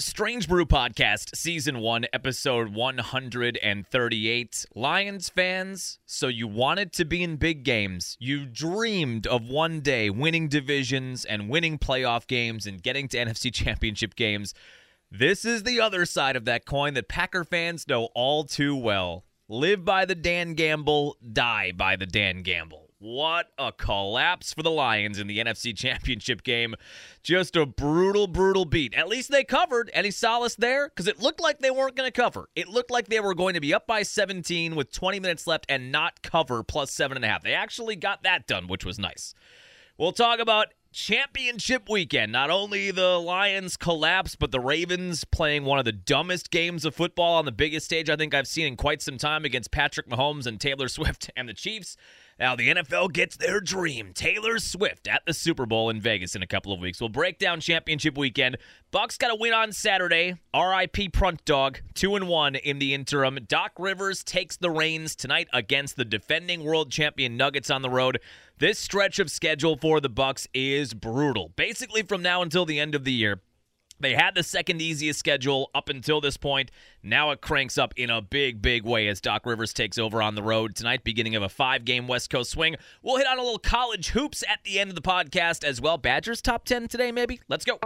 Strange Brew Podcast, Season 1, Episode 138. Lions fans, so you wanted to be in big games. You dreamed of one day winning divisions and winning playoff games and getting to NFC Championship games. This is the other side of that coin that Packer fans know all too well. Live by the Dan Gamble, die by the Dan Gamble. What a collapse for the Lions in the NFC Championship game. Just a brutal, brutal beat. At least they covered. Any solace there? Because it looked like they weren't going to cover. It looked like they were going to be up by 17 with 20 minutes left and not cover plus seven and a half. They actually got that done, which was nice. We'll talk about championship weekend. Not only the Lions collapse, but the Ravens playing one of the dumbest games of football on the biggest stage I think I've seen in quite some time against Patrick Mahomes and Taylor Swift and the Chiefs. Now, the NFL gets their dream. Taylor Swift at the Super Bowl in Vegas in a couple of weeks. We'll break down championship weekend. Bucks got a win on Saturday. RIP Prunt Dog, 2 and 1 in the interim. Doc Rivers takes the reins tonight against the defending world champion Nuggets on the road. This stretch of schedule for the Bucks is brutal. Basically from now until the end of the year. They had the second easiest schedule up until this point. Now it cranks up in a big, big way as Doc Rivers takes over on the road tonight, beginning of a five game West Coast swing. We'll hit on a little college hoops at the end of the podcast as well. Badgers top 10 today, maybe? Let's go.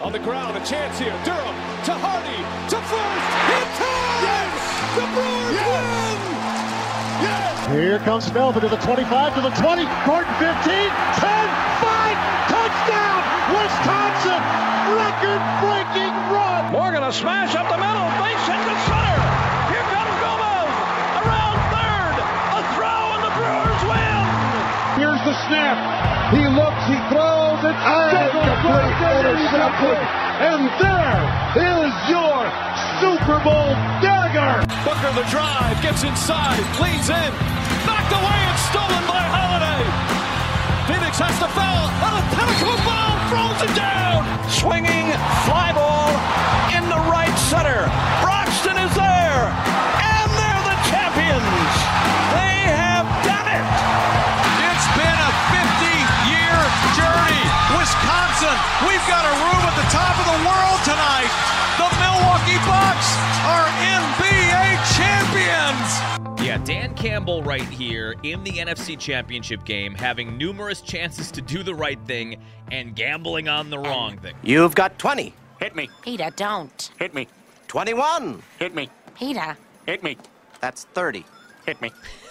On the ground, a chance here. Durham to Hardy to first. Hit time! Yes! The Brewers yes! win! Yes! Here comes Melvin to the 25, to the 20, Gordon 15, 10, a smash up the middle, base hit to center. Here comes Gomez around third. A throw and the Brewers win. Here's the snap. He looks, he throws, it complete intercepted. And there is your Super Bowl dagger. Booker the drive, gets inside, leans in, knocked away and stolen by Holiday. Phoenix has to foul. On a pinnacle ball, throws it down. Swinging fly Dan Campbell right here in the NFC Championship game, having numerous chances to do the right thing and gambling on the wrong thing. You've got 20. Hit me. Peter, don't. Hit me. 21. Hit me. Peter. Hit me. That's 30. Hit me.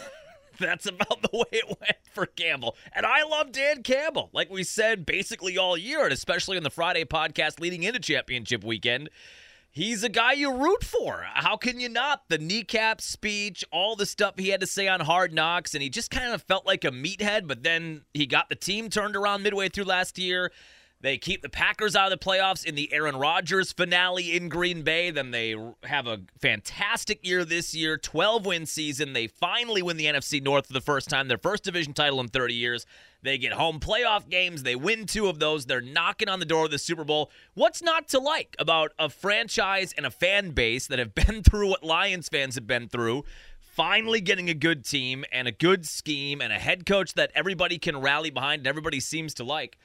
That's about the way it went for Campbell. And I love Dan Campbell, like we said basically all year, and especially on the Friday podcast leading into championship weekend. He's a guy you root for. How can you not? The kneecap speech, all the stuff he had to say on Hard Knocks, and he just kind of felt like a meathead, but then he got the team turned around midway through last year. They keep the Packers out of the playoffs in the Aaron Rodgers finale in Green Bay. Then they have a fantastic year this year, 12 win season. They finally win the NFC North for the first time, their first division title in 30 years. They get home playoff games. They win two of those. They're knocking on the door of the Super Bowl. What's not to like about a franchise and a fan base that have been through what Lions fans have been through? Finally getting a good team and a good scheme and a head coach that everybody can rally behind and everybody seems to like.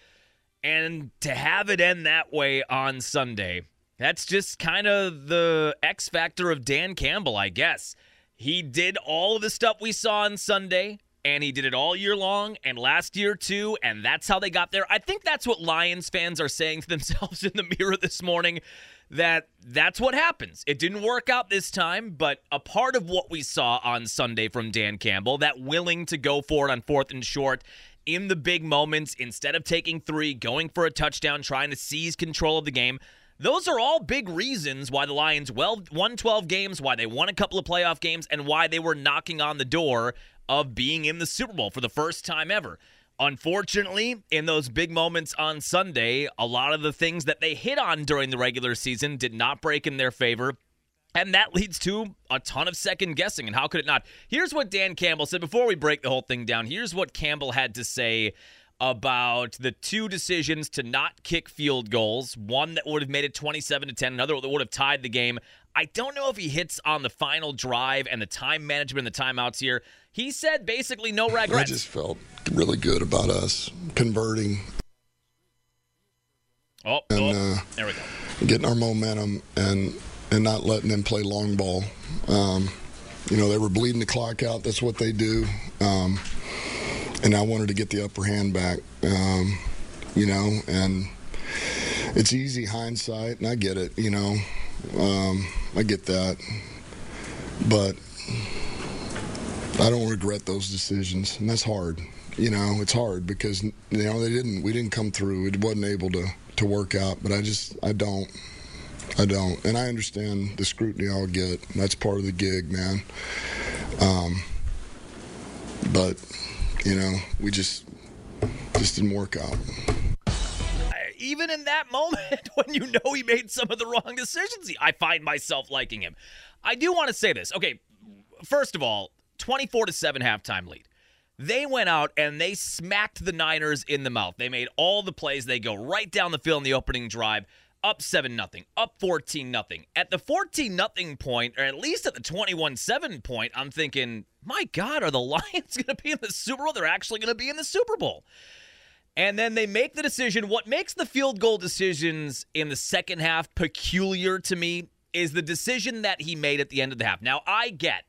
And to have it end that way on Sunday, that's just kind of the X factor of Dan Campbell, I guess. He did all of the stuff we saw on Sunday, and he did it all year long and last year too, and that's how they got there. I think that's what Lions fans are saying to themselves in the mirror this morning that that's what happens. It didn't work out this time, but a part of what we saw on Sunday from Dan Campbell, that willing to go for it on fourth and short in the big moments instead of taking three, going for a touchdown, trying to seize control of the game. Those are all big reasons why the Lions well won 12 games, why they won a couple of playoff games, and why they were knocking on the door of being in the Super Bowl for the first time ever. Unfortunately, in those big moments on Sunday, a lot of the things that they hit on during the regular season did not break in their favor. And that leads to a ton of second guessing. And how could it not? Here's what Dan Campbell said before we break the whole thing down. Here's what Campbell had to say about the two decisions to not kick field goals one that would have made it 27 to 10 another that would have tied the game i don't know if he hits on the final drive and the time management and the timeouts here he said basically no regrets I just felt really good about us converting. Oh, and oh, uh, there we go. getting our momentum and and not letting them play long ball. Um, you know, they were bleeding the clock out. That's what they do. Um, and I wanted to get the upper hand back. Um, you know, and it's easy hindsight, and I get it. You know, um, I get that, but I don't regret those decisions, and that's hard. You know, it's hard because you know they didn't. We didn't come through. It wasn't able to to work out. But I just I don't. I don't, and I understand the scrutiny I'll get. That's part of the gig, man. Um, but you know, we just just didn't work out. even in that moment when you know he made some of the wrong decisions, I find myself liking him. I do want to say this. Okay, first of all, 24 to 7 halftime lead. They went out and they smacked the Niners in the mouth. They made all the plays. They go right down the field in the opening drive, up 7 nothing, up 14 nothing. At the 14 nothing point, or at least at the 21-7 point, I'm thinking, "My god, are the Lions going to be in the Super Bowl? They're actually going to be in the Super Bowl." And then they make the decision. What makes the field goal decisions in the second half peculiar to me is the decision that he made at the end of the half. Now, I get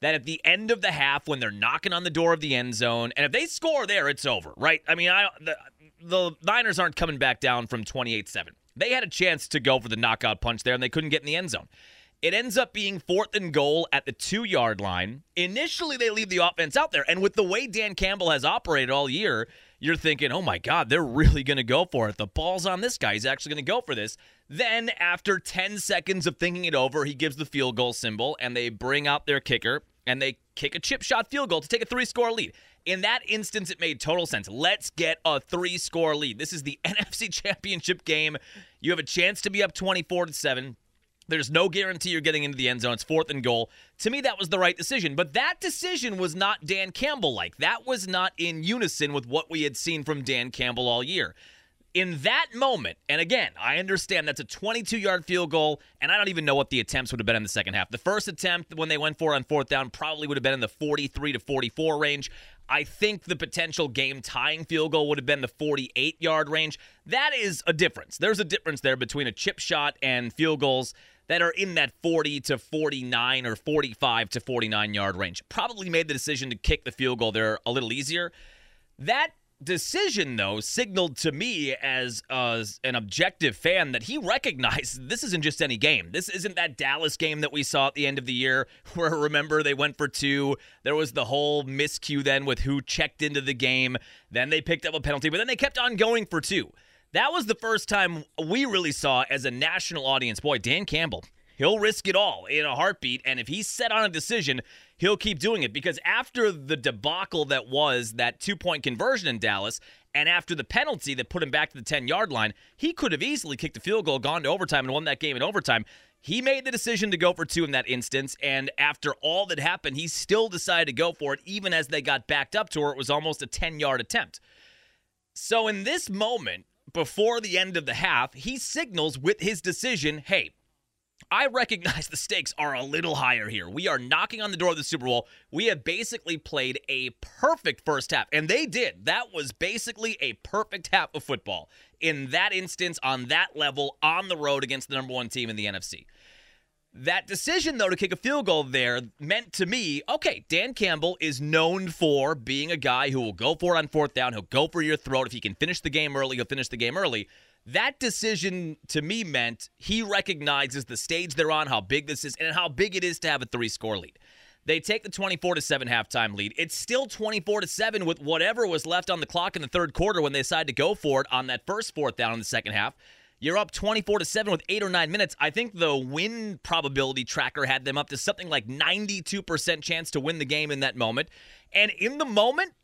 that at the end of the half, when they're knocking on the door of the end zone, and if they score there, it's over, right? I mean, I the, the Niners aren't coming back down from 28 7. They had a chance to go for the knockout punch there, and they couldn't get in the end zone. It ends up being fourth and goal at the two yard line. Initially, they leave the offense out there. And with the way Dan Campbell has operated all year, you're thinking, oh my God, they're really going to go for it. The ball's on this guy. He's actually going to go for this. Then, after 10 seconds of thinking it over, he gives the field goal symbol and they bring out their kicker and they kick a chip shot field goal to take a three score lead. In that instance, it made total sense. Let's get a three score lead. This is the NFC Championship game. You have a chance to be up 24 to 7. There's no guarantee you're getting into the end zone. It's fourth and goal. To me, that was the right decision. But that decision was not Dan Campbell like. That was not in unison with what we had seen from Dan Campbell all year. In that moment, and again, I understand that's a 22 yard field goal, and I don't even know what the attempts would have been in the second half. The first attempt, when they went for on fourth down, probably would have been in the 43 to 44 range. I think the potential game tying field goal would have been the 48 yard range. That is a difference. There's a difference there between a chip shot and field goals that are in that 40 to 49 or 45 to 49 yard range. Probably made the decision to kick the field goal there a little easier. That decision, though, signaled to me as uh, an objective fan that he recognized this isn't just any game. This isn't that Dallas game that we saw at the end of the year where, remember, they went for two. There was the whole miscue then with who checked into the game. Then they picked up a penalty, but then they kept on going for two. That was the first time we really saw as a national audience, boy, Dan Campbell, he'll risk it all in a heartbeat. And if he's set on a decision, he'll keep doing it. Because after the debacle that was that two point conversion in Dallas, and after the penalty that put him back to the 10 yard line, he could have easily kicked the field goal, gone to overtime, and won that game in overtime. He made the decision to go for two in that instance, and after all that happened, he still decided to go for it, even as they got backed up to where it was almost a 10 yard attempt. So, in this moment, before the end of the half, he signals with his decision hey, I recognize the stakes are a little higher here. We are knocking on the door of the Super Bowl. We have basically played a perfect first half, and they did. That was basically a perfect half of football in that instance, on that level, on the road against the number one team in the NFC. That decision, though, to kick a field goal there meant to me okay, Dan Campbell is known for being a guy who will go for it on fourth down. He'll go for your throat. If he can finish the game early, he'll finish the game early. That decision to me meant he recognizes the stage they're on, how big this is, and how big it is to have a three score lead. They take the 24 to 7 halftime lead. It's still 24 to 7 with whatever was left on the clock in the third quarter when they decided to go for it on that first fourth down in the second half. You're up 24 to 7 with 8 or 9 minutes. I think the win probability tracker had them up to something like 92% chance to win the game in that moment. And in the moment,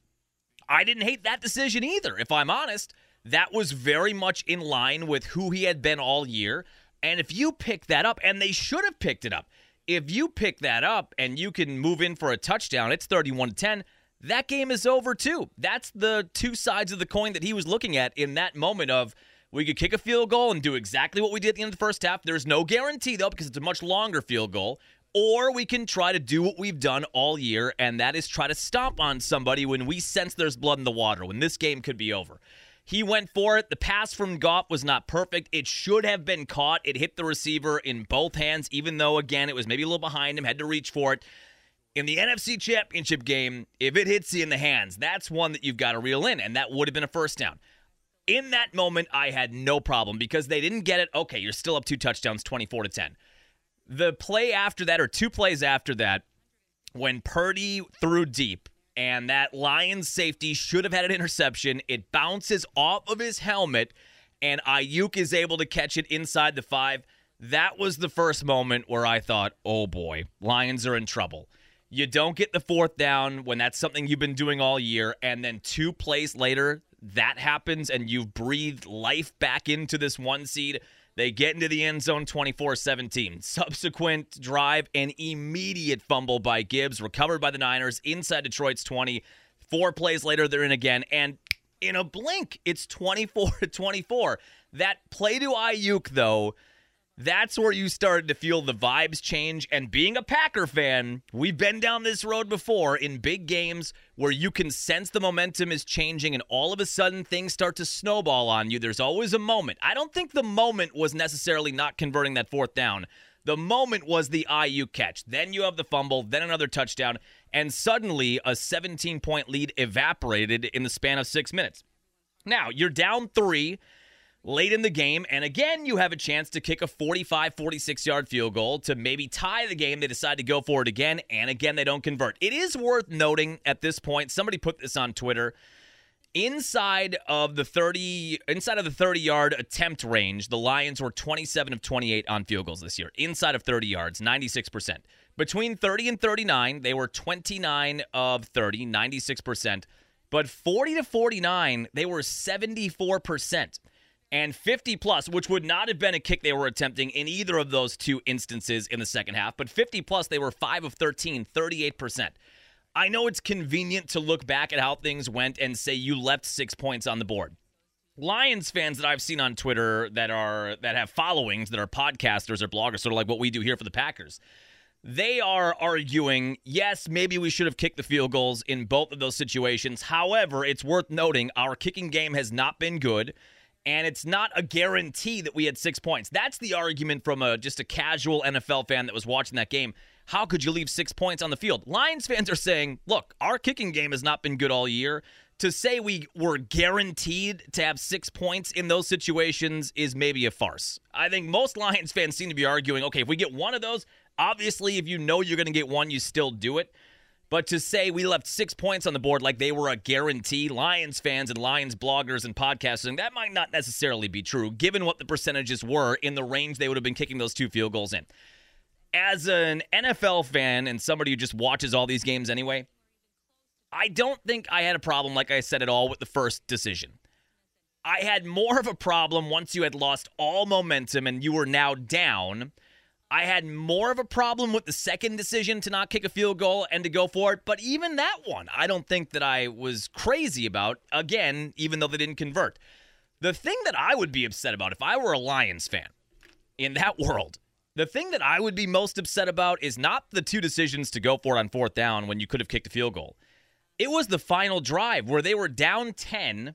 I didn't hate that decision either, if I'm honest. That was very much in line with who he had been all year. And if you pick that up, and they should have picked it up, if you pick that up and you can move in for a touchdown, it's 31 10. That game is over too. That's the two sides of the coin that he was looking at in that moment of we could kick a field goal and do exactly what we did at the end of the first half. There's no guarantee, though, because it's a much longer field goal. Or we can try to do what we've done all year, and that is try to stomp on somebody when we sense there's blood in the water, when this game could be over. He went for it. The pass from Goff was not perfect. It should have been caught. It hit the receiver in both hands, even though, again, it was maybe a little behind him, had to reach for it. In the NFC Championship game, if it hits you in the hands, that's one that you've got to reel in, and that would have been a first down. In that moment, I had no problem because they didn't get it. Okay, you're still up two touchdowns, 24 to 10. The play after that, or two plays after that, when Purdy threw deep, and that Lions safety should have had an interception. It bounces off of his helmet, and Aiyuk is able to catch it inside the five. That was the first moment where I thought, oh boy, Lions are in trouble. You don't get the fourth down when that's something you've been doing all year, and then two plays later, that happens, and you've breathed life back into this one seed. They get into the end zone 24 17. Subsequent drive, and immediate fumble by Gibbs, recovered by the Niners inside Detroit's 20. Four plays later, they're in again. And in a blink, it's 24 24. That play to Aiyuk, though, that's where you started to feel the vibes change. And being a Packer fan, we've been down this road before in big games where you can sense the momentum is changing and all of a sudden things start to snowball on you. There's always a moment. I don't think the moment was necessarily not converting that fourth down. The moment was the Aiyuk catch. Then you have the fumble, then another touchdown, and suddenly a 17 point lead evaporated in the span of six minutes. Now, you're down three late in the game. And again, you have a chance to kick a 45, 46 yard field goal to maybe tie the game. They decide to go for it again. And again, they don't convert. It is worth noting at this point, somebody put this on Twitter. Inside of the 30 inside of the 30 yard attempt range, the Lions were 27 of 28 on field goals this year. Inside of 30 yards, 96%. Between 30 and 39, they were 29 of 30, 96%. But 40 to 49, they were 74% and 50 plus, which would not have been a kick they were attempting in either of those two instances in the second half, but 50 plus, they were 5 of 13, 38%. I know it's convenient to look back at how things went and say you left six points on the board. Lions fans that I've seen on Twitter that are that have followings that are podcasters or bloggers, sort of like what we do here for the Packers. They are arguing, yes, maybe we should have kicked the field goals in both of those situations. However, it's worth noting our kicking game has not been good and it's not a guarantee that we had six points. That's the argument from a just a casual NFL fan that was watching that game. How could you leave six points on the field? Lions fans are saying, look, our kicking game has not been good all year. To say we were guaranteed to have six points in those situations is maybe a farce. I think most Lions fans seem to be arguing, okay, if we get one of those, obviously, if you know you're going to get one, you still do it. But to say we left six points on the board like they were a guarantee, Lions fans and Lions bloggers and podcasters, that might not necessarily be true, given what the percentages were in the range they would have been kicking those two field goals in. As an NFL fan and somebody who just watches all these games anyway, I don't think I had a problem, like I said at all, with the first decision. I had more of a problem once you had lost all momentum and you were now down I had more of a problem with the second decision to not kick a field goal and to go for it, but even that one, I don't think that I was crazy about, again, even though they didn't convert. The thing that I would be upset about if I were a Lions fan in that world, the thing that I would be most upset about is not the two decisions to go for it on fourth down when you could have kicked a field goal. It was the final drive where they were down 10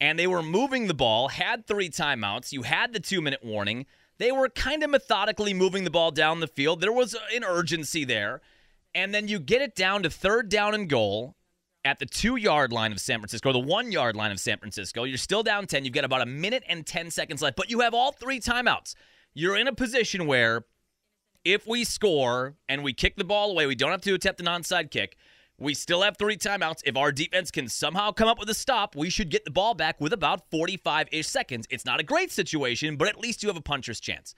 and they were moving the ball, had three timeouts, you had the two minute warning they were kind of methodically moving the ball down the field. There was an urgency there. And then you get it down to third down and goal at the two yard line of San Francisco, the one yard line of San Francisco. You're still down 10. You've got about a minute and 10 seconds left, but you have all three timeouts. You're in a position where if we score and we kick the ball away, we don't have to attempt an onside kick. We still have three timeouts. If our defense can somehow come up with a stop, we should get the ball back with about 45 ish seconds. It's not a great situation, but at least you have a puncher's chance.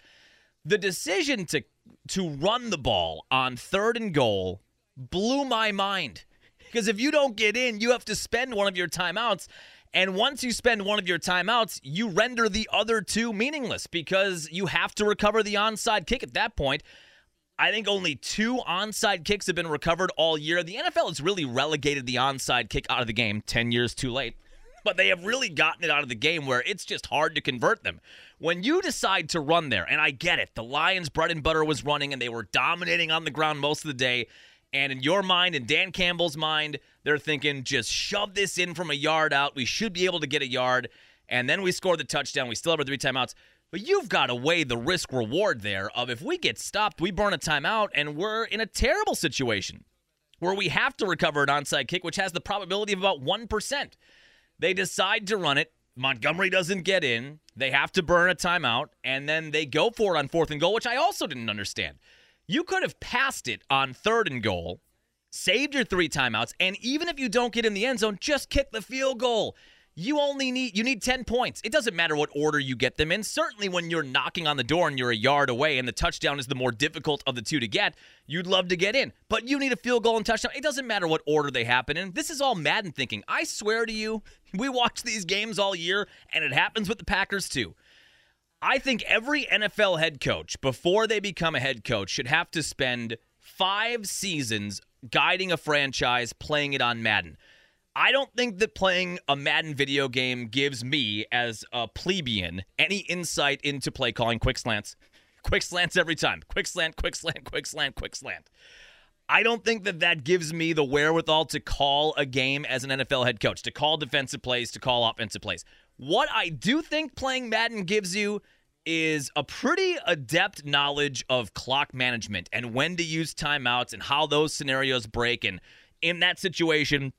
The decision to to run the ball on third and goal blew my mind. Because if you don't get in, you have to spend one of your timeouts. And once you spend one of your timeouts, you render the other two meaningless because you have to recover the onside kick at that point. I think only two onside kicks have been recovered all year. The NFL has really relegated the onside kick out of the game 10 years too late. But they have really gotten it out of the game where it's just hard to convert them. When you decide to run there, and I get it, the Lions' bread and butter was running and they were dominating on the ground most of the day. And in your mind, in Dan Campbell's mind, they're thinking just shove this in from a yard out. We should be able to get a yard. And then we score the touchdown. We still have our three timeouts. But you've got to weigh the risk reward there of if we get stopped, we burn a timeout, and we're in a terrible situation where we have to recover an onside kick, which has the probability of about 1%. They decide to run it. Montgomery doesn't get in. They have to burn a timeout, and then they go for it on fourth and goal, which I also didn't understand. You could have passed it on third and goal, saved your three timeouts, and even if you don't get in the end zone, just kick the field goal. You only need you need 10 points. It doesn't matter what order you get them in. Certainly when you're knocking on the door and you're a yard away and the touchdown is the more difficult of the two to get, you'd love to get in. But you need a field goal and touchdown. It doesn't matter what order they happen in. This is all Madden thinking. I swear to you, we watch these games all year and it happens with the Packers too. I think every NFL head coach, before they become a head coach, should have to spend five seasons guiding a franchise playing it on Madden. I don't think that playing a Madden video game gives me, as a plebeian, any insight into play calling quick slants. Quick slants every time. Quick slant, quick slant, quick slant, quick slant. I don't think that that gives me the wherewithal to call a game as an NFL head coach, to call defensive plays, to call offensive plays. What I do think playing Madden gives you is a pretty adept knowledge of clock management and when to use timeouts and how those scenarios break. And in that situation,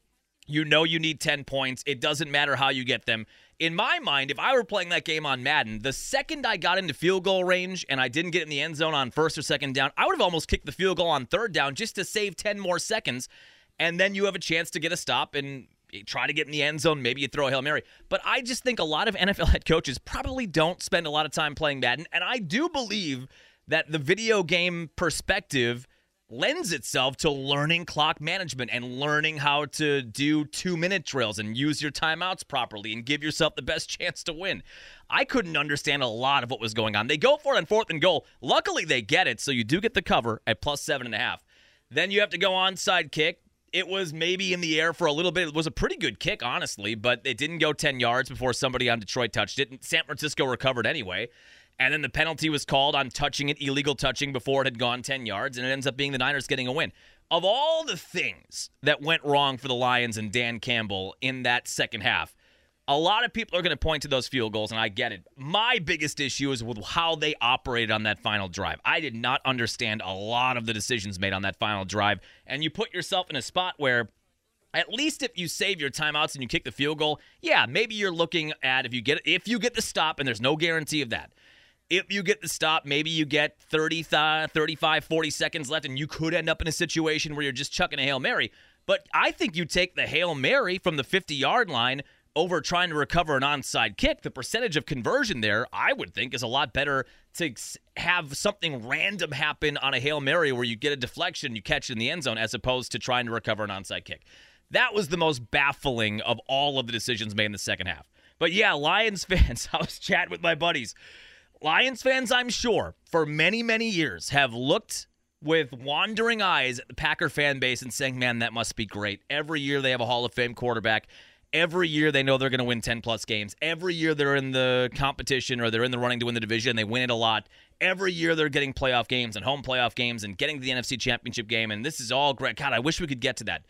you know you need 10 points. It doesn't matter how you get them. In my mind, if I were playing that game on Madden, the second I got into field goal range and I didn't get in the end zone on first or second down, I would have almost kicked the field goal on third down just to save 10 more seconds. And then you have a chance to get a stop and try to get in the end zone. Maybe you throw a Hail Mary. But I just think a lot of NFL head coaches probably don't spend a lot of time playing Madden. And I do believe that the video game perspective lends itself to learning clock management and learning how to do two minute drills and use your timeouts properly and give yourself the best chance to win. I couldn't understand a lot of what was going on. They go for it on fourth and goal. Luckily, they get it, so you do get the cover at plus seven and a half. Then you have to go onside kick. It was maybe in the air for a little bit. It was a pretty good kick, honestly, but it didn't go 10 yards before somebody on Detroit touched it. And San Francisco recovered anyway. And then the penalty was called on touching it, illegal touching before it had gone 10 yards, and it ends up being the Niners getting a win. Of all the things that went wrong for the Lions and Dan Campbell in that second half, a lot of people are going to point to those field goals, and I get it. My biggest issue is with how they operated on that final drive. I did not understand a lot of the decisions made on that final drive, and you put yourself in a spot where at least if you save your timeouts and you kick the field goal, yeah, maybe you're looking at if you get if you get the stop, and there's no guarantee of that if you get the stop, maybe you get 30, 35, 40 seconds left, and you could end up in a situation where you're just chucking a Hail Mary. But I think you take the Hail Mary from the 50 yard line over trying to recover an onside kick. The percentage of conversion there, I would think, is a lot better to have something random happen on a Hail Mary where you get a deflection, you catch it in the end zone, as opposed to trying to recover an onside kick. That was the most baffling of all of the decisions made in the second half. But yeah, Lions fans, I was chatting with my buddies. Lions fans, I'm sure, for many, many years have looked with wandering eyes at the Packer fan base and saying, man, that must be great. Every year they have a Hall of Fame quarterback. Every year they know they're going to win 10 plus games. Every year they're in the competition or they're in the running to win the division. They win it a lot. Every year they're getting playoff games and home playoff games and getting to the NFC championship game. And this is all great. God, I wish we could get to that.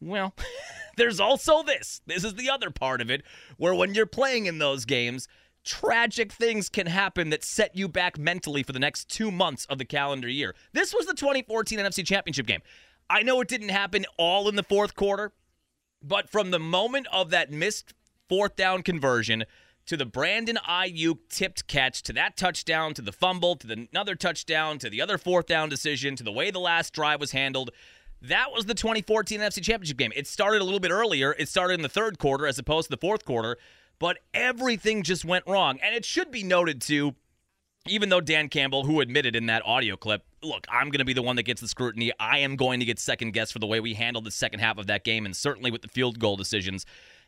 Well, there's also this. This is the other part of it where when you're playing in those games, tragic things can happen that set you back mentally for the next two months of the calendar year. This was the 2014 NFC Championship game. I know it didn't happen all in the fourth quarter, but from the moment of that missed fourth down conversion to the Brandon Aiyuk tipped catch to that touchdown to the fumble to the another touchdown to the other fourth down decision to the way the last drive was handled. That was the 2014 NFC Championship game. It started a little bit earlier. It started in the third quarter as opposed to the fourth quarter but everything just went wrong. And it should be noted, too, even though Dan Campbell, who admitted in that audio clip, look, I'm going to be the one that gets the scrutiny. I am going to get second guess for the way we handled the second half of that game, and certainly with the field goal decisions.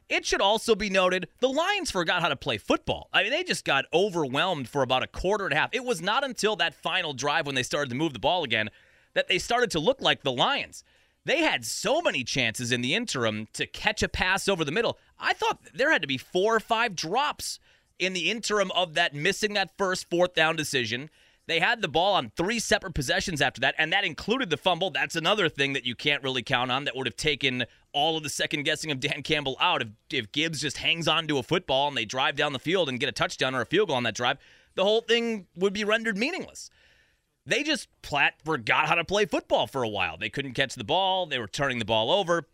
It should also be noted the Lions forgot how to play football. I mean, they just got overwhelmed for about a quarter and a half. It was not until that final drive when they started to move the ball again that they started to look like the Lions. They had so many chances in the interim to catch a pass over the middle. I thought there had to be four or five drops in the interim of that missing that first fourth down decision. They had the ball on three separate possessions after that, and that included the fumble. That's another thing that you can't really count on that would have taken all of the second guessing of Dan Campbell out. If, if Gibbs just hangs on to a football and they drive down the field and get a touchdown or a field goal on that drive, the whole thing would be rendered meaningless. They just Platt forgot how to play football for a while. They couldn't catch the ball, they were turning the ball over.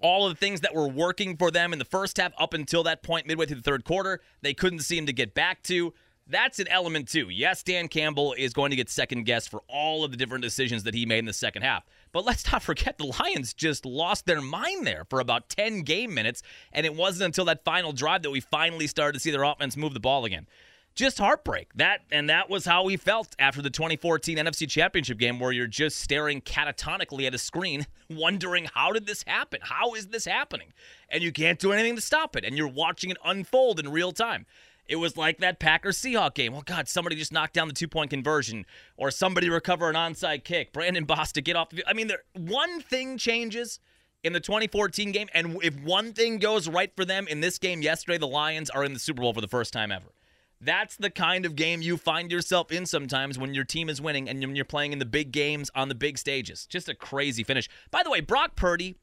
All of the things that were working for them in the first half up until that point, midway through the third quarter, they couldn't seem to get back to. That's an element too. Yes, Dan Campbell is going to get second guess for all of the different decisions that he made in the second half. But let's not forget the Lions just lost their mind there for about 10 game minutes, and it wasn't until that final drive that we finally started to see their offense move the ball again just heartbreak. That and that was how we felt after the 2014 NFC Championship game where you're just staring catatonically at a screen wondering how did this happen? How is this happening? And you can't do anything to stop it and you're watching it unfold in real time. It was like that Packers Seahawk game. Oh God, somebody just knocked down the two-point conversion or somebody recover an onside kick. Brandon Bostick get off the I mean, there one thing changes in the 2014 game and if one thing goes right for them in this game yesterday, the Lions are in the Super Bowl for the first time ever. That's the kind of game you find yourself in sometimes when your team is winning and you're playing in the big games on the big stages. Just a crazy finish. By the way, Brock Purdy,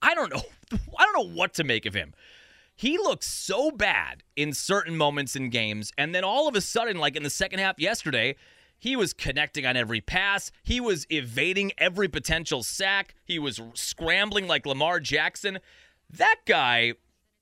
I don't know. I don't know what to make of him. He looks so bad in certain moments in games, and then all of a sudden, like in the second half yesterday, he was connecting on every pass. He was evading every potential sack. He was scrambling like Lamar Jackson. That guy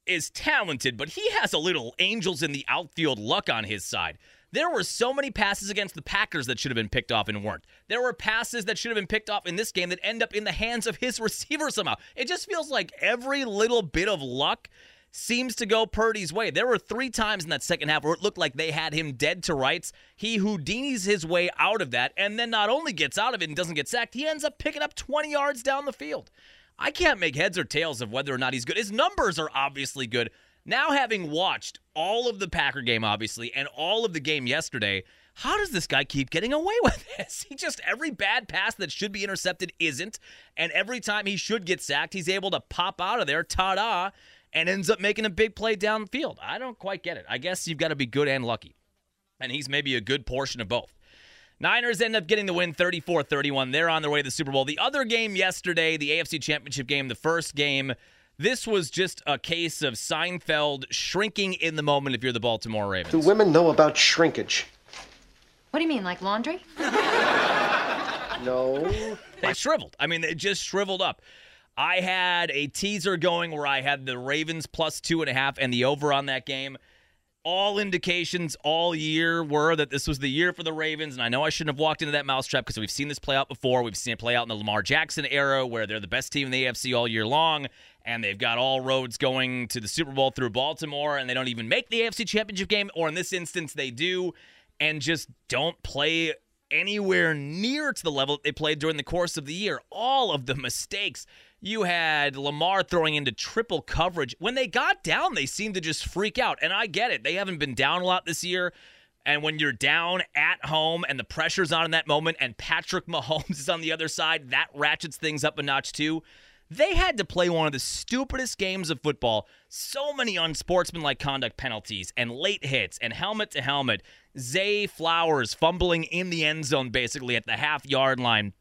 is talented, but he has a little angels in the outfield luck on his side. There were so many passes against the Packers that should have been picked off and weren't. There were passes that should have been picked off in this game that end up in the hands of his receiver somehow. It just feels like every little bit of luck seems to go Purdy's way. There were three times in that second half where it looked like they had him dead to rights. He Houdini's his way out of that, and then not only gets out of it and doesn't get sacked, he ends up picking up 20 yards down the field. I can't make heads or tails of whether or not he's good. His numbers are obviously good. Now, having watched all of the Packer game, obviously, and all of the game yesterday, how does this guy keep getting away with this? He just, every bad pass that should be intercepted isn't. And every time he should get sacked, he's able to pop out of there, ta da, and ends up making a big play downfield. I don't quite get it. I guess you've got to be good and lucky. And he's maybe a good portion of both. Niners end up getting the win 34 31. They're on their way to the Super Bowl. The other game yesterday, the AFC Championship game, the first game, this was just a case of Seinfeld shrinking in the moment if you're the Baltimore Ravens. Do women know about shrinkage? What do you mean, like laundry? No. They shriveled. I mean, they just shriveled up. I had a teaser going where I had the Ravens plus two and a half and the over on that game all indications all year were that this was the year for the Ravens. And I know I shouldn't have walked into that mousetrap because we've seen this play out before. We've seen it play out in the Lamar Jackson era where they're the best team in the AFC all year long. And they've got all roads going to the Super Bowl through Baltimore. And they don't even make the AFC championship game. Or in this instance, they do and just don't play anywhere near to the level they played during the course of the year. All of the mistakes you had Lamar throwing into triple coverage. When they got down, they seemed to just freak out. And I get it. They haven't been down a lot this year. And when you're down at home and the pressure's on in that moment, and Patrick Mahomes is on the other side, that ratchets things up a notch too. They had to play one of the stupidest games of football. So many unsportsmanlike conduct penalties and late hits and helmet to helmet. Zay Flowers fumbling in the end zone basically at the half yard line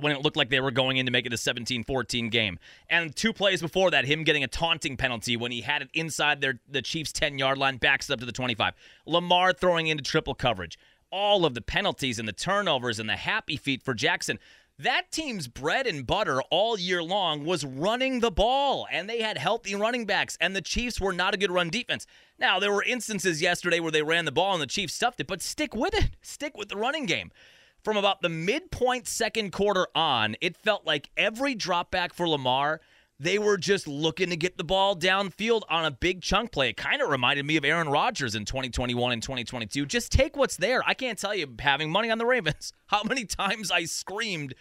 when it looked like they were going in to make it a 17 14 game. And two plays before that, him getting a taunting penalty when he had it inside their, the Chiefs' 10 yard line, backs up to the 25. Lamar throwing into triple coverage. All of the penalties and the turnovers and the happy feet for Jackson. That team's bread and butter all year long was running the ball, and they had healthy running backs, and the Chiefs were not a good run defense. Now, there were instances yesterday where they ran the ball and the Chiefs stuffed it, but stick with it. Stick with the running game from about the midpoint second quarter on, it felt like every drop back for Lamar, they were just looking to get the ball downfield on a big chunk play. It kind of reminded me of Aaron Rodgers in 2021 and 2022. Just take what's there. I can't tell you, having money on the Ravens, how many times I screamed,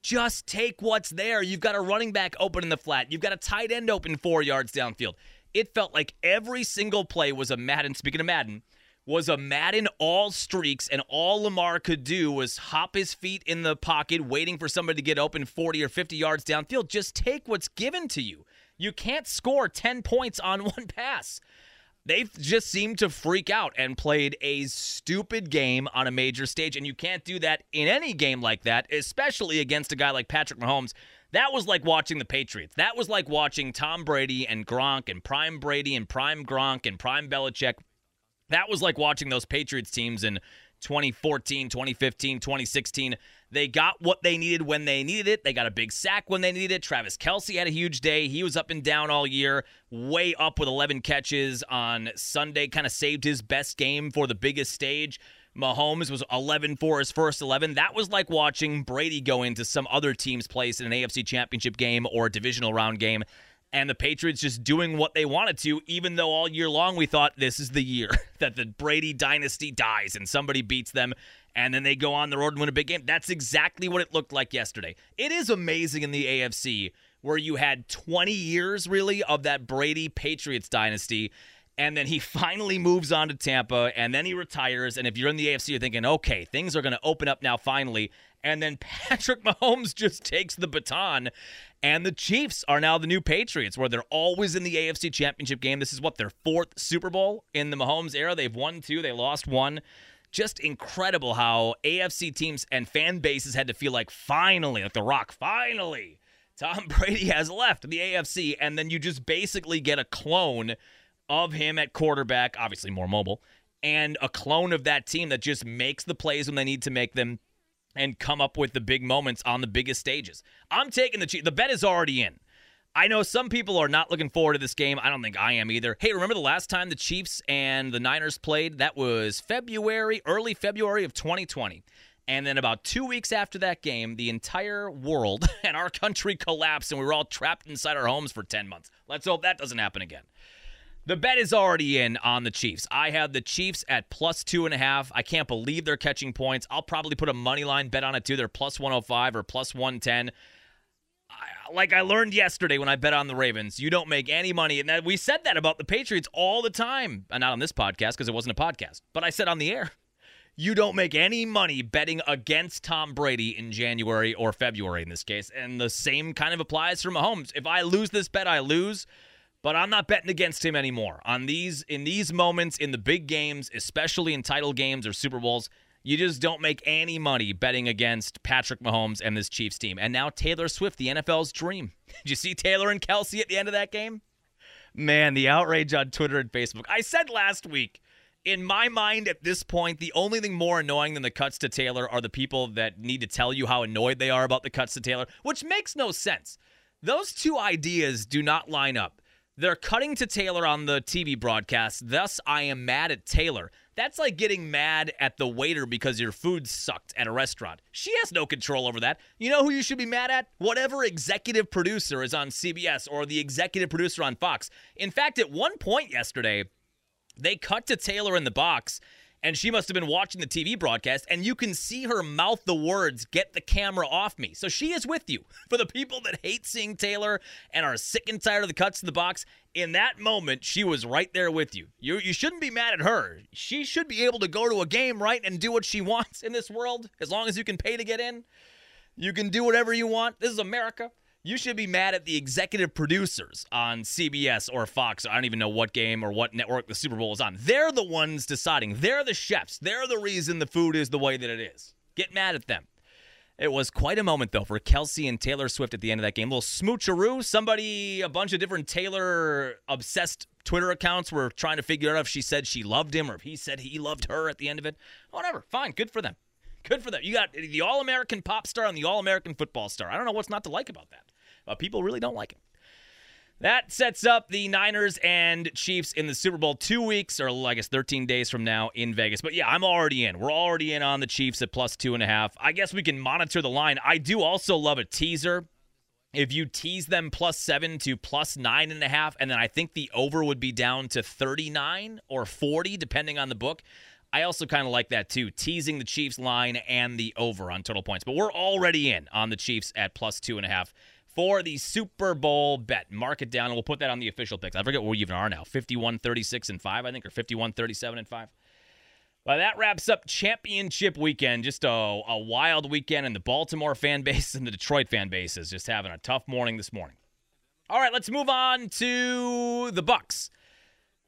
just take what's there. You've got a running back open in the flat, you've got a tight end open four yards downfield. It felt like every single play was a Madden, speaking of Madden, was a Madden all streaks, and all Lamar could do was hop his feet in the pocket, waiting for somebody to get open 40 or 50 yards downfield. Just take what's given to you. You can't score 10 points on one pass. They've just seemed to freak out and played a stupid game on a major stage. And you can't do that in any game like that, especially against a guy like Patrick Mahomes. That was like watching the Patriots. That was like watching Tom Brady and Gronk and Prime Brady and Prime Gronk and Prime Belichick. That was like watching those Patriots teams in 2014, 2015, 2016. They got what they needed when they needed it. They got a big sack when they needed it. Travis Kelce had a huge day. He was up and down all year, way up with 11 catches on Sunday, kind of saved his best game for the biggest stage. Mahomes was 11 for his first 11. That was like watching Brady go into some other team's place in an AFC championship game or a divisional round game and the Patriots just doing what they wanted to, even though all year long we thought this is the year that the Brady dynasty dies and somebody beats them and then they go on the road and win a big game. That's exactly what it looked like yesterday. It is amazing in the AFC where you had 20 years really of that Brady Patriots dynasty. And then he finally moves on to Tampa and then he retires. And if you're in the AFC, you're thinking, okay, things are going to open up now finally. And then Patrick Mahomes just takes the baton and the Chiefs are now the new Patriots, where they're always in the AFC Championship game. This is what their fourth Super Bowl in the Mahomes era. They've won two, they lost one. Just incredible how AFC teams and fan bases had to feel like finally, like The Rock, finally, Tom Brady has left the AFC. And then you just basically get a clone of him at quarterback, obviously more mobile, and a clone of that team that just makes the plays when they need to make them and come up with the big moments on the biggest stages. I'm taking the Chiefs. The bet is already in. I know some people are not looking forward to this game. I don't think I am either. Hey, remember the last time the Chiefs and the Niners played? That was February, early February of 2020. And then about two weeks after that game, the entire world and our country collapsed and we were all trapped inside our homes for 10 months. Let's hope that doesn't happen again. The bet is already in on the Chiefs. I have the Chiefs at plus two and a half. I can't believe they're catching points. I'll probably put a money line bet on it too. They're plus 105 or plus 110. I, like I learned yesterday when I bet on the Ravens, you don't make any money. And that, we said that about the Patriots all the time. And not on this podcast because it wasn't a podcast, but I said on the air. You don't make any money betting against Tom Brady in January or February in this case. And the same kind of applies for Mahomes. If I lose this bet, I lose but I'm not betting against him anymore. On these in these moments in the big games, especially in title games or Super Bowls, you just don't make any money betting against Patrick Mahomes and this Chiefs team. And now Taylor Swift, the NFL's dream. Did you see Taylor and Kelce at the end of that game? Man, the outrage on Twitter and Facebook. I said last week, in my mind at this point, the only thing more annoying than the cuts to Taylor are the people that need to tell you how annoyed they are about the cuts to Taylor, which makes no sense. Those two ideas do not line up. They're cutting to Taylor on the TV broadcast. Thus, I am mad at Taylor. That's like getting mad at the waiter because your food sucked at a restaurant. She has no control over that. You know who you should be mad at? Whatever executive producer is on CBS or the executive producer on Fox. In fact, at one point yesterday, they cut to Taylor in the box and she must have been watching the TV broadcast, and you can see her mouth the words, Get the camera off me. So she is with you. For the people that hate seeing Taylor and are sick and tired of the cuts in the box, in that moment, she was right there with you. You, you shouldn't be mad at her. She should be able to go to a game, right, and do what she wants in this world, as long as you can pay to get in. You can do whatever you want. This is America. You should be mad at the executive producers on CBS or Fox. I don't even know what game or what network the Super Bowl is on. They're the ones deciding. They're the chefs. They're the reason the food is the way that it is. Get mad at them. It was quite a moment, though, for Kelce and Taylor Swift at the end of that game. A little smoocheroo. Somebody, a bunch of different Taylor obsessed Twitter accounts were trying to figure out if she said she loved him or if he said he loved her at the end of it. Whatever. Fine. Good for them. Good for them. You got the All American pop star and the All American football star. I don't know what's not to like about that. Uh, people really don't like it. That sets up the Niners and Chiefs in the Super Bowl two weeks, or I guess 13 days from now in Vegas. But yeah, I'm already in. We're already in on the Chiefs at plus two and a half. I guess we can monitor the line. I do also love a teaser. If you tease them plus seven to plus nine and a half, and then I think the over would be down to 39 or 40, depending on the book. I also kind of like that too, teasing the Chiefs line and the over on total points. But we're already in on the Chiefs at plus two and a half for the Super Bowl bet. Mark it down, and we'll put that on the official picks. I forget where we even are now 51, 36, and 5, I think, or 51, 37, and 5. Well, that wraps up championship weekend. Just a, a wild weekend, and the Baltimore fan base and the Detroit fan base is just having a tough morning this morning. All right, let's move on to the Bucks.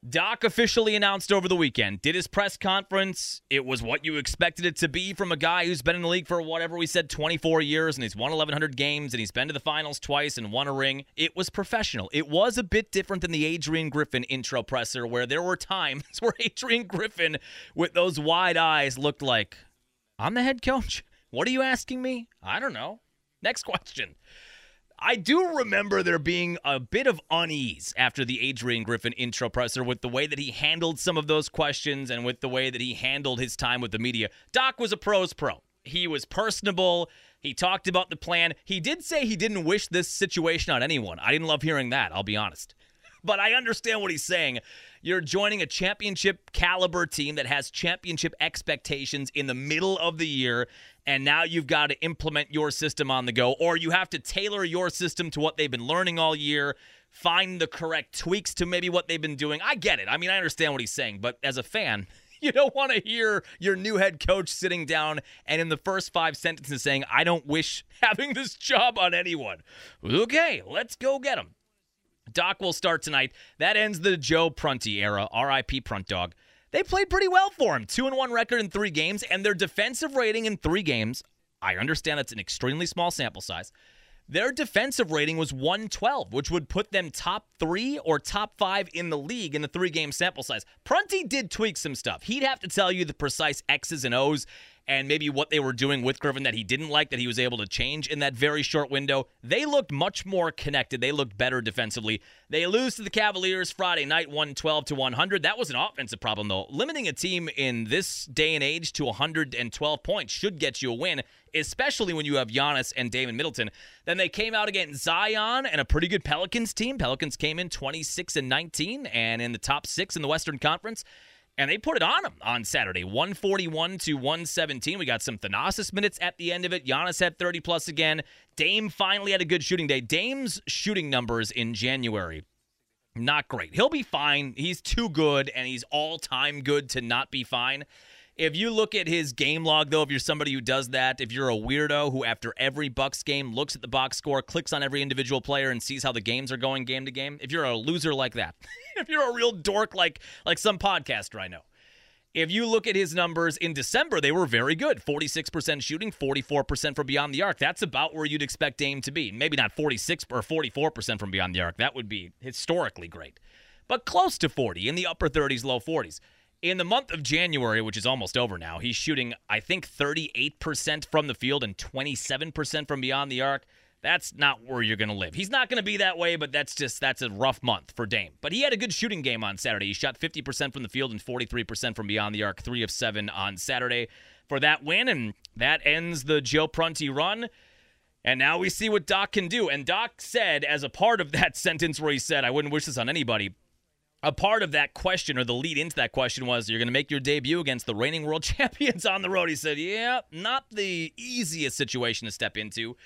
Doc officially announced over the weekend, did his press conference. It was what you expected it to be from a guy who's been in the league for whatever we said 24 years and he's won 1,100 games and he's been to the finals twice and won a ring. It was professional. It was a bit different than the Adrian Griffin intro presser where there were times where Adrian Griffin, with those wide eyes, looked like, I'm the head coach. What are you asking me? I don't know. Next question. I do remember there being a bit of unease after the Adrian Griffin intro presser with the way that he handled some of those questions and with the way that he handled his time with the media. Doc was a pro's pro. He was personable. He talked about the plan. He did say he didn't wish this situation on anyone. I didn't love hearing that, I'll be honest. But I understand what he's saying. You're joining a championship caliber team that has championship expectations in the middle of the year, and now you've got to implement your system on the go, or you have to tailor your system to what they've been learning all year, find the correct tweaks to maybe what they've been doing. I get it. I mean, I understand what he's saying, but as a fan, you don't want to hear your new head coach sitting down and in the first five sentences saying, I don't wish having this job on anyone. Okay, let's go get him. Doc will start tonight. That ends the Joe Prunty era. R.I.P. Prunt Dog. They played pretty well for him. Two and one record in three games, and their defensive rating in three games. I understand that's an extremely small sample size. Their defensive rating was 112, which would put them top three or top five in the league in the three game sample size. Prunty did tweak some stuff. He'd have to tell you the precise X's and O's and maybe what they were doing with Griffin that he didn't like that he was able to change in that very short window. They looked much more connected. They looked better defensively. They lose to the Cavaliers Friday night 112 to 100. That was an offensive problem though. Limiting a team in this day and age to 112 points should get you a win, especially when you have Giannis and Damon Middleton. Then they came out against Zion and a pretty good Pelicans team. Pelicans came in 26 and 19 and in the top 6 in the Western Conference and they put it on them on Saturday, 141 to 117. We got some Thanasis minutes at the end of it. Giannis had 30 plus again. Dame finally had a good shooting day. Dame's shooting numbers in January, not great. He'll be fine. He's too good, and he's all time good to not be fine. If you look at his game log, though, if you're somebody who does that, if you're a weirdo who after every Bucks game looks at the box score, clicks on every individual player, and sees how the games are going game to game, if you're a loser like that, if you're a real dork like like some podcaster I know, if you look at his numbers in December, they were very good 46% shooting, 44% from beyond the arc. That's about where you'd expect Dame to be. Maybe not 46 or 44% from beyond the arc. That would be historically great. But close to 40, in the upper 30s, low 40s. In the month of January, which is almost over now, he's shooting, I think, 38% from the field and 27% from beyond the arc. That's not where you're going to live. He's not going to be that way, but that's just that's a rough month for Dame. But he had a good shooting game on Saturday. He shot 50% from the field and 43% from beyond the arc, 3 of 7 on Saturday for that win and that ends the Joe Prunty run. And now we see what Doc can do. And Doc said as a part of that sentence where he said, "I wouldn't wish this on anybody." A part of that question or the lead into that question was you're going to make your debut against the reigning world champions on the road. He said, "Yeah, not the easiest situation to step into."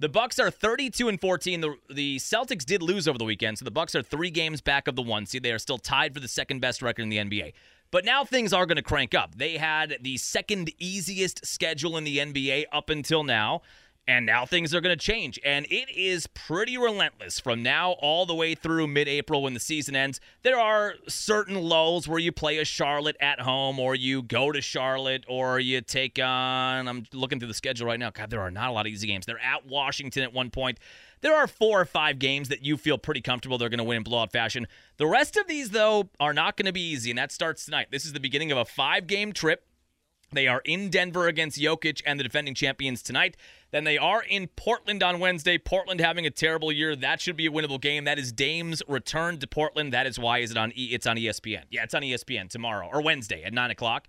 The Bucks are 32 and 14. The the Celtics did lose over the weekend, so the Bucks are 3 games back of the 1 seed. They are still tied for the second best record in the NBA. But now things are going to crank up. They had the second easiest schedule in the NBA up until now. And now things are going to change. And it is pretty relentless from now all the way through mid April when the season ends. There are certain lulls where you play a Charlotte at home, or you go to Charlotte, or you take on. I'm looking through the schedule right now. God, there are not a lot of easy games. They're at Washington at one point. There are four or five games that you feel pretty comfortable they're going to win in blowout fashion. The rest of these, though, are not going to be easy, and that starts tonight. This is the beginning of a five game trip. They are in Denver against Jokic and the defending champions tonight. Then they are in Portland on Wednesday. Portland having a terrible year. That should be a winnable game. That is Dame's return to Portland. That is why is it on? E- it's on ESPN. Yeah, it's on ESPN tomorrow or Wednesday at nine o'clock.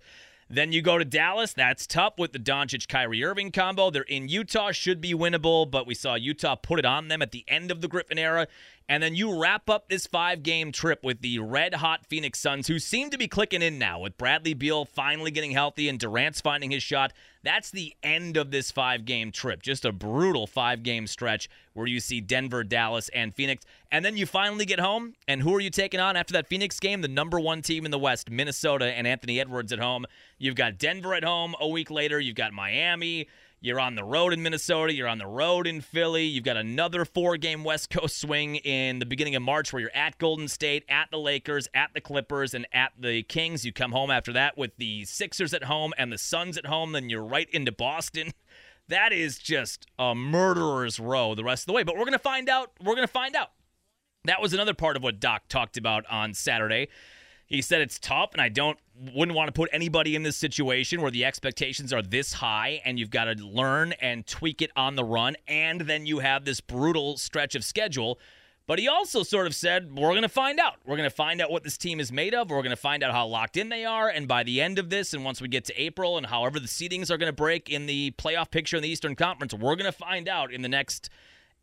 Then you go to Dallas. That's tough with the Doncic Kyrie Irving combo. They're in Utah, should be winnable, but we saw Utah put it on them at the end of the Griffin era. And then you wrap up this five game trip with the red hot Phoenix Suns, who seem to be clicking in now with Bradley Beal finally getting healthy and Durant's finding his shot. That's the end of this five game trip. Just a brutal five game stretch where you see Denver, Dallas, and Phoenix. And then you finally get home. And who are you taking on after that Phoenix game? The number one team in the West, Minnesota, and Anthony Edwards at home. You've got Denver at home a week later. You've got Miami. You're on the road in Minnesota. You're on the road in Philly. You've got another four game West Coast swing in the beginning of March where you're at Golden State, at the Lakers, at the Clippers, and at the Kings. You come home after that with the Sixers at home and the Suns at home. Then you're right into Boston. That is just a murderer's row the rest of the way. But we're going to find out. We're going to find out. That was another part of what Doc talked about on Saturday. He said it's tough, and I don't wouldn't want to put anybody in this situation where the expectations are this high, and you've got to learn and tweak it on the run, and then you have this brutal stretch of schedule. But he also sort of said, We're going to find out. We're going to find out what this team is made of. We're going to find out how locked in they are. And by the end of this, and once we get to April, and however the seedings are going to break in the playoff picture in the Eastern Conference, we're going to find out in the next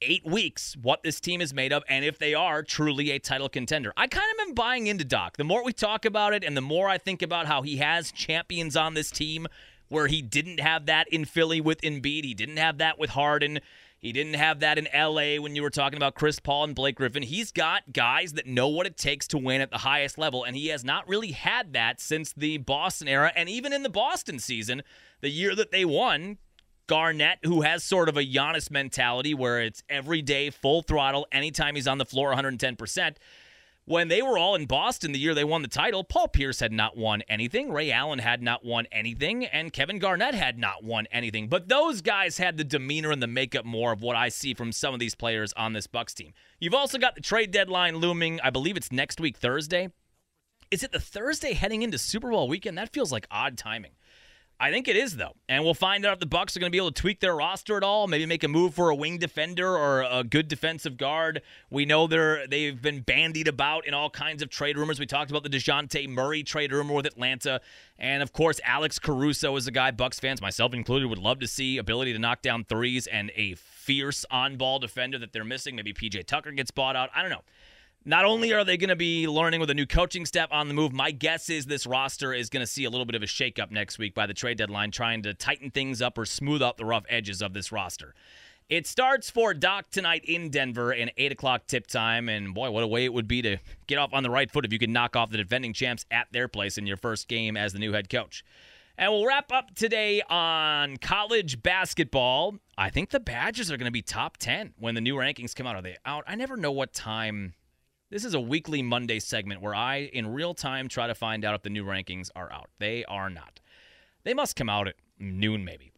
eight weeks what this team is made of and if they are truly a title contender. I kind of am buying into Doc. The more we talk about it and the more I think about how he has champions on this team where he didn't have that in Philly with Embiid, he didn't have that with Harden. He didn't have that in LA when you were talking about Chris Paul and Blake Griffin. He's got guys that know what it takes to win at the highest level, and he has not really had that since the Boston era. And even in the Boston season, the year that they won, Garnett, who has sort of a Giannis mentality where it's every day, full throttle, anytime he's on the floor, 110%. When they were all in Boston the year they won the title, Paul Pierce had not won anything. Ray Allen had not won anything. And Kevin Garnett had not won anything. But those guys had the demeanor and the makeup more of what I see from some of these players on this Bucks team. You've also got the trade deadline looming. I believe it's next week, Thursday. Is it the Thursday heading into Super Bowl weekend? That feels like odd timing. I think it is though, and we'll find out if the Bucks are going to be able to tweak their roster at all. Maybe make a move for a wing defender or a good defensive guard. We know they're they've been bandied about in all kinds of trade rumors. We talked about the Dejounte Murray trade rumor with Atlanta, and of course Alex Caruso is a guy Bucks fans, myself included, would love to see ability to knock down threes and a fierce on-ball defender that they're missing. Maybe PJ Tucker gets bought out. I don't know. Not only are they going to be learning with a new coaching staff on the move, my guess is this roster is going to see a little bit of a shakeup next week by the trade deadline, trying to tighten things up or smooth out the rough edges of this roster. It starts for Doc tonight in Denver in 8 o'clock tip time. And boy, what a way it would be to get off on the right foot if you could knock off the defending champs at their place in your first game as the new head coach. And we'll wrap up today on college basketball. I think the Badgers are going to be top 10 when the new rankings come out. Are they out? I never know what time this is a weekly Monday segment where I, in real time, try to find out if the new rankings are out. They are not. They must come out at noon, maybe.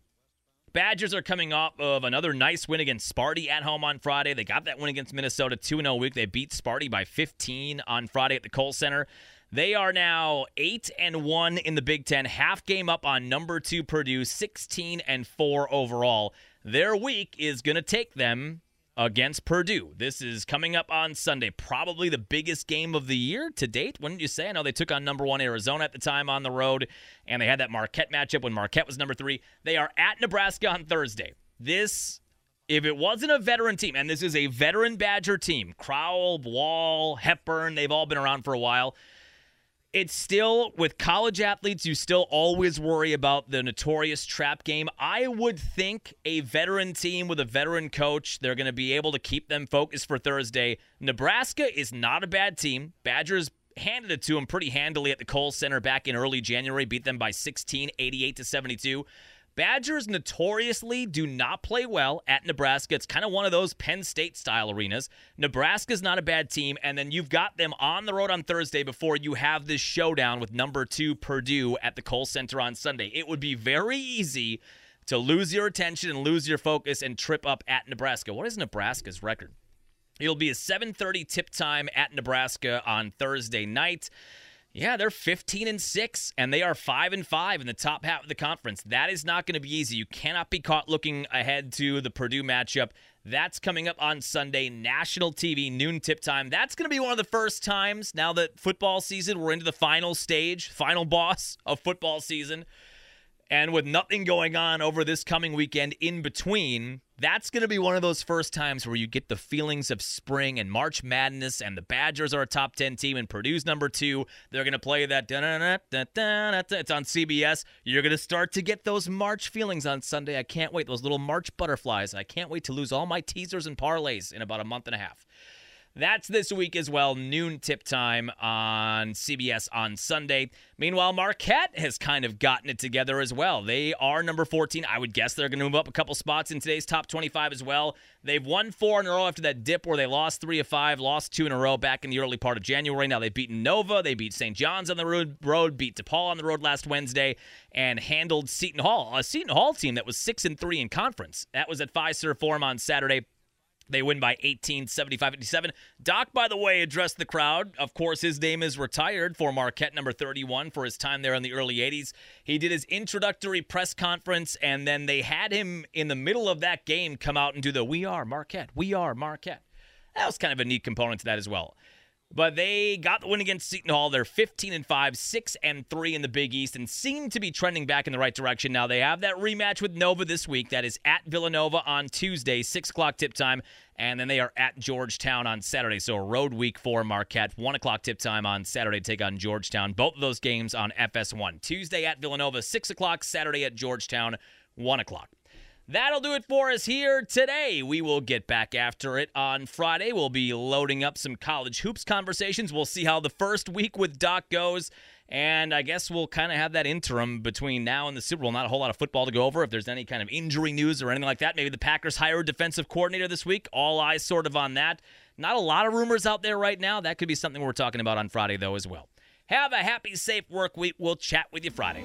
Badgers are coming off of another nice win against Sparty at home on Friday. They got that win against Minnesota 2 0 week. They beat Sparty by 15 on Friday at the Kohl Center. They are now 8 and 1 in the Big 10, half game up on number 2 Purdue, 16 and 4 overall. Their week is going to take them against Purdue. This is coming up on Sunday, probably the biggest game of the year to date, wouldn't you say? I know they took on number one Arizona at the time on the road, and they had that Marquette matchup when Marquette was number three. They are at Nebraska on Thursday. This, if it wasn't a veteran team, and this is a veteran Badger team, Crowl, Wahl, Hepburn, they've all been around for a while it's still with college athletes you still always worry about the notorious trap game. I would think a veteran team with a veteran coach they're going to be able to keep them focused for thursday. Nebraska is not a bad team. Badgers handed it to them pretty handily at the Kohl Center back in early January, beat them by 16, 88 to 72. Badgers notoriously do not play well at Nebraska. It's kind of one of those Penn State style arenas. Nebraska's not a bad team, and then you've got them on the road on Thursday before you have this showdown with number two Purdue at the Kohl Center on Sunday. It would be very easy to lose your attention and lose your focus and trip up at Nebraska. What is Nebraska's record? It'll be a 7:30 tip time at Nebraska on Thursday night. Yeah, they're 15 and 6 and they are 5 and 5 in the top half of the conference. That is not going to be easy. You cannot be caught looking ahead to the Purdue matchup. That's coming up on Sunday, national TV, noon tip time. That's going to be one of the first times now that football season, we're into the final stage, final boss of football season. And with nothing going on over this coming weekend in between, that's going to be one of those first times where you get the feelings of spring and March Madness, and the Badgers are a top 10 team, and Purdue's number two. They're going to play that. It's on CBS. You're going to start to get those March feelings on Sunday. I can't wait. Those little March butterflies. I can't wait to lose all my teasers and parlays in about a month and a half. That's this week as well, noon tip time on CBS on Sunday. Meanwhile, Marquette has kind of gotten it together as well. They are number 14. I would guess they're going to move up a couple spots in today's top 25 as well. They've won four in a row after that dip where they lost three of five, lost two in a row back in the early part of January. Now they've beaten Nova, they beat St. John's on the road, beat DePaul on the road last Wednesday, and handled Seton Hall, a Seton Hall team that was six and three in conference. That was at Fiserv Forum on Saturday. They win by 18, 75 57. Doc, by the way, addressed the crowd. Of course, his name is retired for Marquette, number 31, for his time there in the early 80s. He did his introductory press conference, and then they had him in the middle of that game come out and do the We Are Marquette, We Are Marquette. That was kind of a neat component to that as well. But they got the win against Seton Hall. They're 15 and 5, 6 and 3 in the Big East, and seem to be trending back in the right direction. Now they have that rematch with Nova this week. That is at Villanova on Tuesday, 6 o'clock tip time. And then they are at Georgetown on Saturday. So a road week for Marquette. 1 o'clock tip time on Saturday take on Georgetown. Both of those games on FS1. Tuesday at Villanova, 6 o'clock. Saturday at Georgetown, 1 o'clock. That'll do it for us here today. We will get back after it on Friday. We'll be loading up some college hoops conversations. We'll see how the first week with Doc goes. And I guess we'll kind of have that interim between now and the Super Bowl. Not a whole lot of football to go over. If there's any kind of injury news or anything like that, maybe the Packers hire a defensive coordinator this week. All eyes sort of on that. Not a lot of rumors out there right now. That could be something we're talking about on Friday, though, as well. Have a happy, safe work week. We'll chat with you Friday.